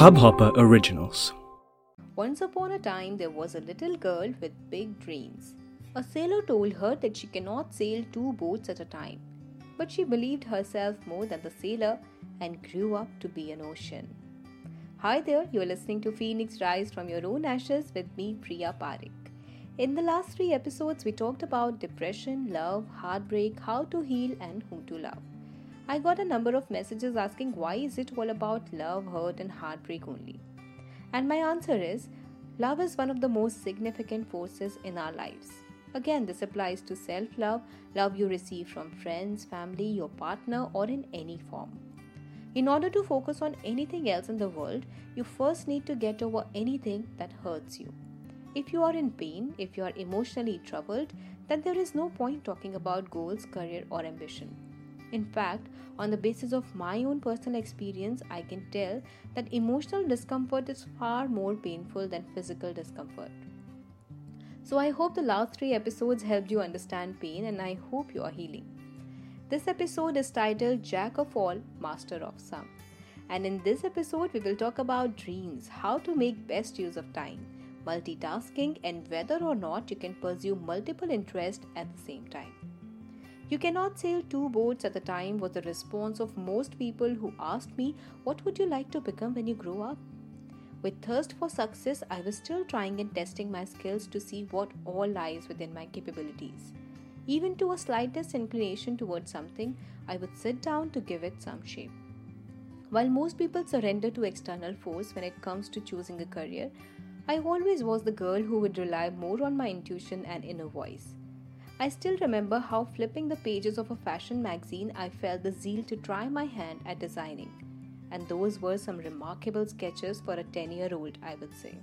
Hubhopper Originals. Once upon a time, there was a little girl with big dreams. A sailor told her that she cannot sail two boats at a time, but she believed herself more than the sailor and grew up to be an ocean. Hi there, you're listening to Phoenix Rise from Your Own Ashes with me, Priya Parik. In the last three episodes, we talked about depression, love, heartbreak, how to heal, and who to love. I got a number of messages asking why is it all about love, hurt, and heartbreak only? And my answer is love is one of the most significant forces in our lives. Again, this applies to self love, love you receive from friends, family, your partner, or in any form. In order to focus on anything else in the world, you first need to get over anything that hurts you. If you are in pain, if you are emotionally troubled, then there is no point talking about goals, career, or ambition. In fact, on the basis of my own personal experience, I can tell that emotional discomfort is far more painful than physical discomfort. So, I hope the last three episodes helped you understand pain and I hope you are healing. This episode is titled Jack of All, Master of Some. And in this episode, we will talk about dreams, how to make best use of time multitasking, and whether or not you can pursue multiple interests at the same time. You cannot sail two boats at a time was the response of most people who asked me, What would you like to become when you grow up? With thirst for success, I was still trying and testing my skills to see what all lies within my capabilities. Even to a slightest inclination towards something, I would sit down to give it some shape. While most people surrender to external force when it comes to choosing a career, I always was the girl who would rely more on my intuition and inner voice. I still remember how flipping the pages of a fashion magazine, I felt the zeal to try my hand at designing. And those were some remarkable sketches for a 10 year old, I would say.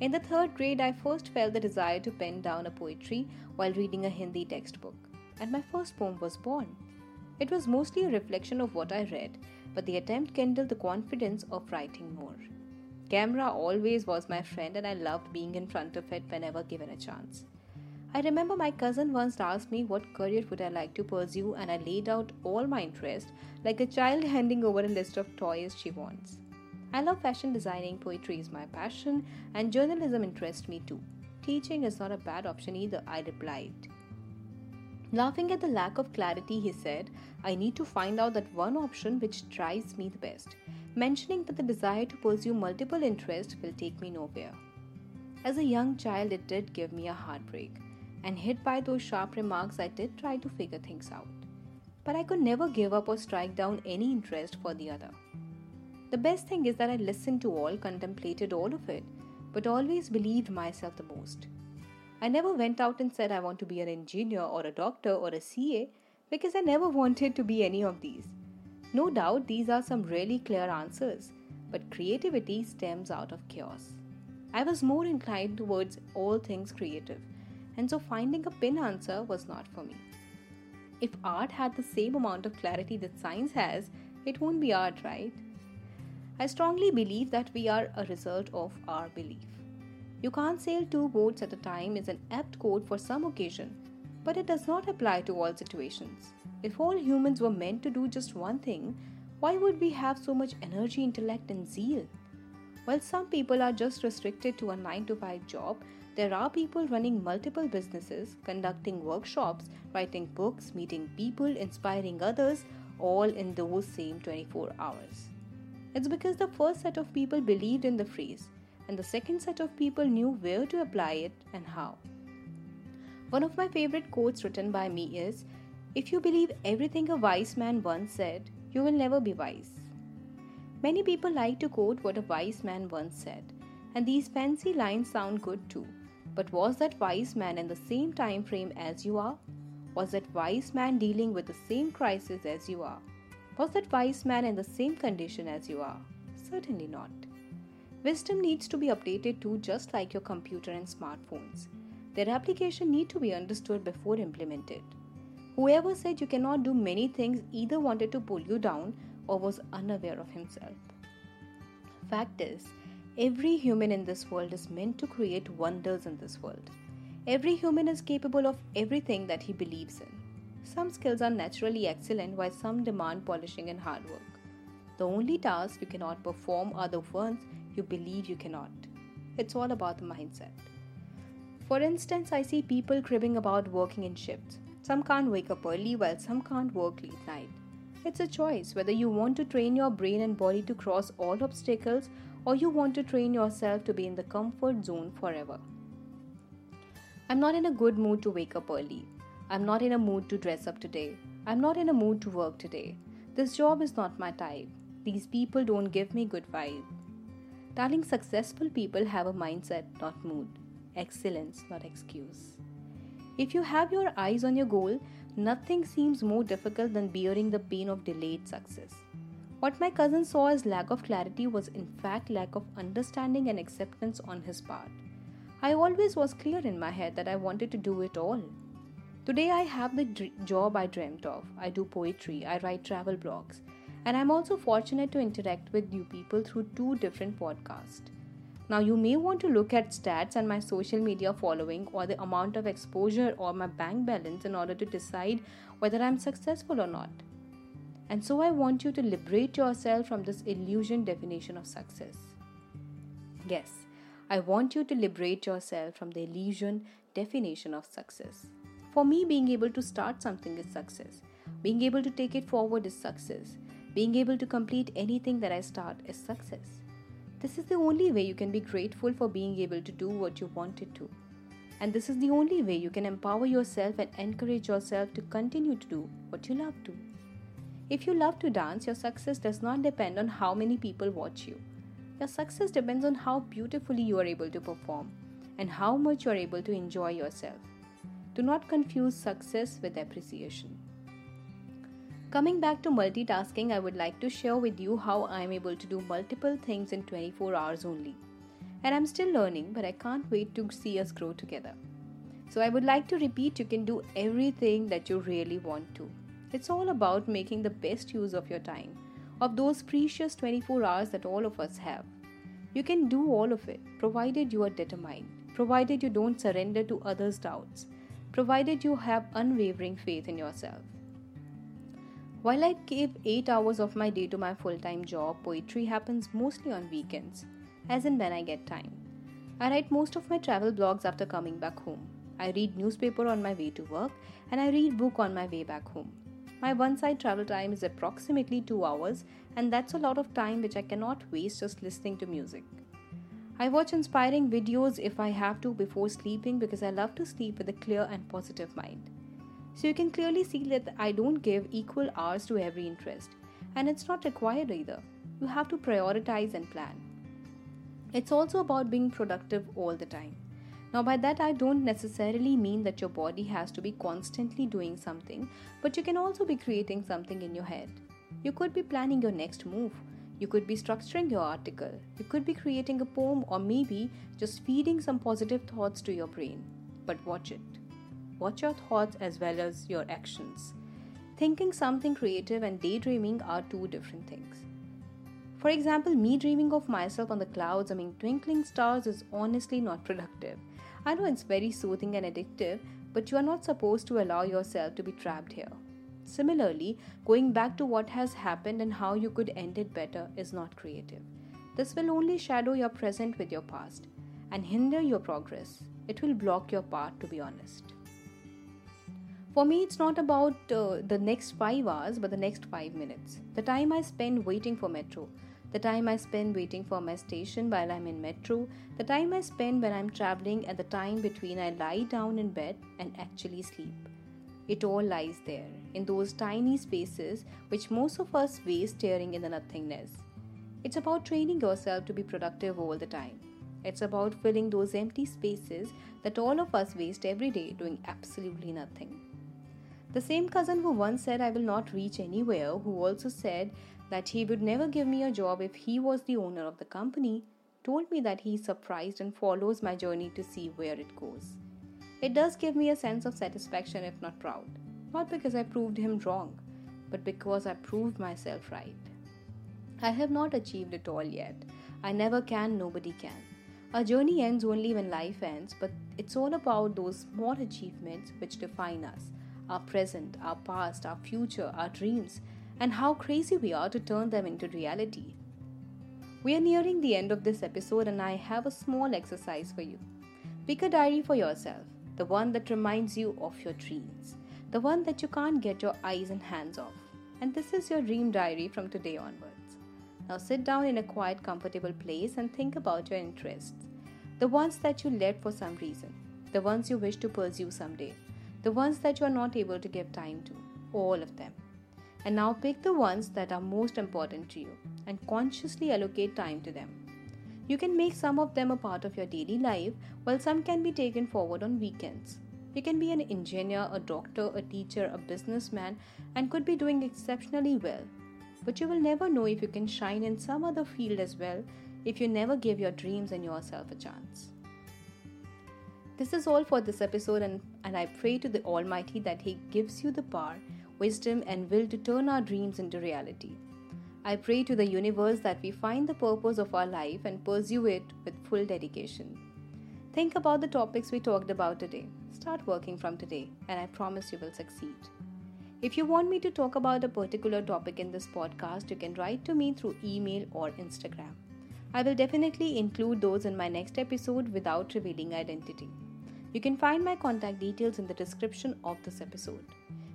In the third grade, I first felt the desire to pen down a poetry while reading a Hindi textbook, and my first poem was born. It was mostly a reflection of what I read, but the attempt kindled the confidence of writing more. Camera always was my friend, and I loved being in front of it whenever given a chance. I remember my cousin once asked me what career would I like to pursue, and I laid out all my interests like a child handing over a list of toys she wants. I love fashion designing, poetry is my passion, and journalism interests me too. Teaching is not a bad option either, I replied. Laughing at the lack of clarity, he said, I need to find out that one option which drives me the best mentioning that the desire to pursue multiple interests will take me nowhere. As a young child, it did give me a heartbreak, and hit by those sharp remarks, I did try to figure things out. But I could never give up or strike down any interest for the other. The best thing is that I listened to all, contemplated all of it, but always believed myself the most. I never went out and said I want to be an engineer or a doctor or a CA because I never wanted to be any of these. No doubt these are some really clear answers, but creativity stems out of chaos. I was more inclined towards all things creative, and so finding a pin answer was not for me. If art had the same amount of clarity that science has, it won't be art, right? I strongly believe that we are a result of our belief. You can't sail two boats at a time is an apt quote for some occasion, but it does not apply to all situations. If all humans were meant to do just one thing, why would we have so much energy, intellect, and zeal? While some people are just restricted to a 9 to 5 job, there are people running multiple businesses, conducting workshops, writing books, meeting people, inspiring others, all in those same 24 hours. It's because the first set of people believed in the phrase, and the second set of people knew where to apply it and how. One of my favorite quotes written by me is if you believe everything a wise man once said, you will never be wise. Many people like to quote what a wise man once said, and these fancy lines sound good too. But was that wise man in the same time frame as you are? Was that wise man dealing with the same crisis as you are? Was that wise man in the same condition as you are? Certainly not. Wisdom needs to be updated too, just like your computer and smartphones. Their application need to be understood before implemented. Whoever said you cannot do many things either wanted to pull you down or was unaware of himself. Fact is, every human in this world is meant to create wonders in this world. Every human is capable of everything that he believes in. Some skills are naturally excellent while some demand polishing and hard work. The only tasks you cannot perform are the ones you believe you cannot. It's all about the mindset. For instance, I see people cribbing about working in shifts. Some can't wake up early while some can't work late night. It's a choice whether you want to train your brain and body to cross all obstacles or you want to train yourself to be in the comfort zone forever. I'm not in a good mood to wake up early. I'm not in a mood to dress up today. I'm not in a mood to work today. This job is not my type. These people don't give me good vibe. Darling, successful people have a mindset, not mood. Excellence, not excuse. If you have your eyes on your goal, nothing seems more difficult than bearing the pain of delayed success. What my cousin saw as lack of clarity was in fact lack of understanding and acceptance on his part. I always was clear in my head that I wanted to do it all. Today I have the job I dreamt of. I do poetry, I write travel blogs, and I'm also fortunate to interact with new people through two different podcasts. Now, you may want to look at stats and my social media following or the amount of exposure or my bank balance in order to decide whether I'm successful or not. And so, I want you to liberate yourself from this illusion definition of success. Yes, I want you to liberate yourself from the illusion definition of success. For me, being able to start something is success. Being able to take it forward is success. Being able to complete anything that I start is success. This is the only way you can be grateful for being able to do what you wanted to. And this is the only way you can empower yourself and encourage yourself to continue to do what you love to. If you love to dance, your success does not depend on how many people watch you. Your success depends on how beautifully you are able to perform and how much you are able to enjoy yourself. Do not confuse success with appreciation. Coming back to multitasking, I would like to share with you how I am able to do multiple things in 24 hours only. And I'm still learning, but I can't wait to see us grow together. So I would like to repeat you can do everything that you really want to. It's all about making the best use of your time of those precious 24 hours that all of us have. You can do all of it, provided you are determined, provided you don't surrender to others' doubts, provided you have unwavering faith in yourself. While I give 8 hours of my day to my full time job, poetry happens mostly on weekends, as in when I get time. I write most of my travel blogs after coming back home. I read newspaper on my way to work and I read book on my way back home. My one side travel time is approximately 2 hours, and that's a lot of time which I cannot waste just listening to music. I watch inspiring videos if I have to before sleeping because I love to sleep with a clear and positive mind. So you can clearly see that I don't give equal hours to every interest, and it's not required either. You have to prioritize and plan. It's also about being productive all the time. Now, by that, I don't necessarily mean that your body has to be constantly doing something, but you can also be creating something in your head. You could be planning your next move. You could be structuring your article. You could be creating a poem, or maybe just feeding some positive thoughts to your brain. But watch it. Watch your thoughts as well as your actions. Thinking something creative and daydreaming are two different things. For example, me dreaming of myself on the clouds among twinkling stars is honestly not productive. I know it's very soothing and addictive, but you are not supposed to allow yourself to be trapped here. Similarly, going back to what has happened and how you could end it better is not creative. This will only shadow your present with your past and hinder your progress. It will block your path, to be honest. For me, it's not about uh, the next five hours, but the next five minutes. The time I spend waiting for metro, the time I spend waiting for my station while I'm in metro, the time I spend when I'm traveling, and the time between I lie down in bed and actually sleep. It all lies there, in those tiny spaces which most of us waste staring in the nothingness. It's about training yourself to be productive all the time. It's about filling those empty spaces that all of us waste every day doing absolutely nothing. The same cousin who once said I will not reach anywhere, who also said that he would never give me a job if he was the owner of the company, told me that he is surprised and follows my journey to see where it goes. It does give me a sense of satisfaction, if not proud. Not because I proved him wrong, but because I proved myself right. I have not achieved it all yet. I never can, nobody can. Our journey ends only when life ends, but it's all about those small achievements which define us our present, our past, our future, our dreams, and how crazy we are to turn them into reality. We are nearing the end of this episode, and I have a small exercise for you. Pick a diary for yourself, the one that reminds you of your dreams, the one that you can't get your eyes and hands off. And this is your dream diary from today onwards. Now sit down in a quiet, comfortable place and think about your interests, the ones that you let for some reason, the ones you wish to pursue someday, the ones that you are not able to give time to, all of them. And now pick the ones that are most important to you and consciously allocate time to them. You can make some of them a part of your daily life, while some can be taken forward on weekends. You can be an engineer, a doctor, a teacher, a businessman, and could be doing exceptionally well. But you will never know if you can shine in some other field as well if you never give your dreams and yourself a chance. This is all for this episode, and, and I pray to the Almighty that He gives you the power, wisdom, and will to turn our dreams into reality. I pray to the universe that we find the purpose of our life and pursue it with full dedication. Think about the topics we talked about today. Start working from today, and I promise you will succeed. If you want me to talk about a particular topic in this podcast, you can write to me through email or Instagram. I will definitely include those in my next episode without revealing identity. You can find my contact details in the description of this episode.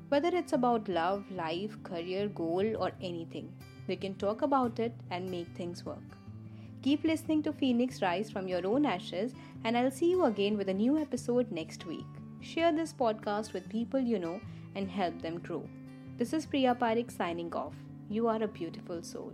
Whether it's about love, life, career, goal, or anything, we can talk about it and make things work. Keep listening to Phoenix Rise from your own ashes, and I'll see you again with a new episode next week. Share this podcast with people you know and help them grow. This is Priya Parik signing off. You are a beautiful soul.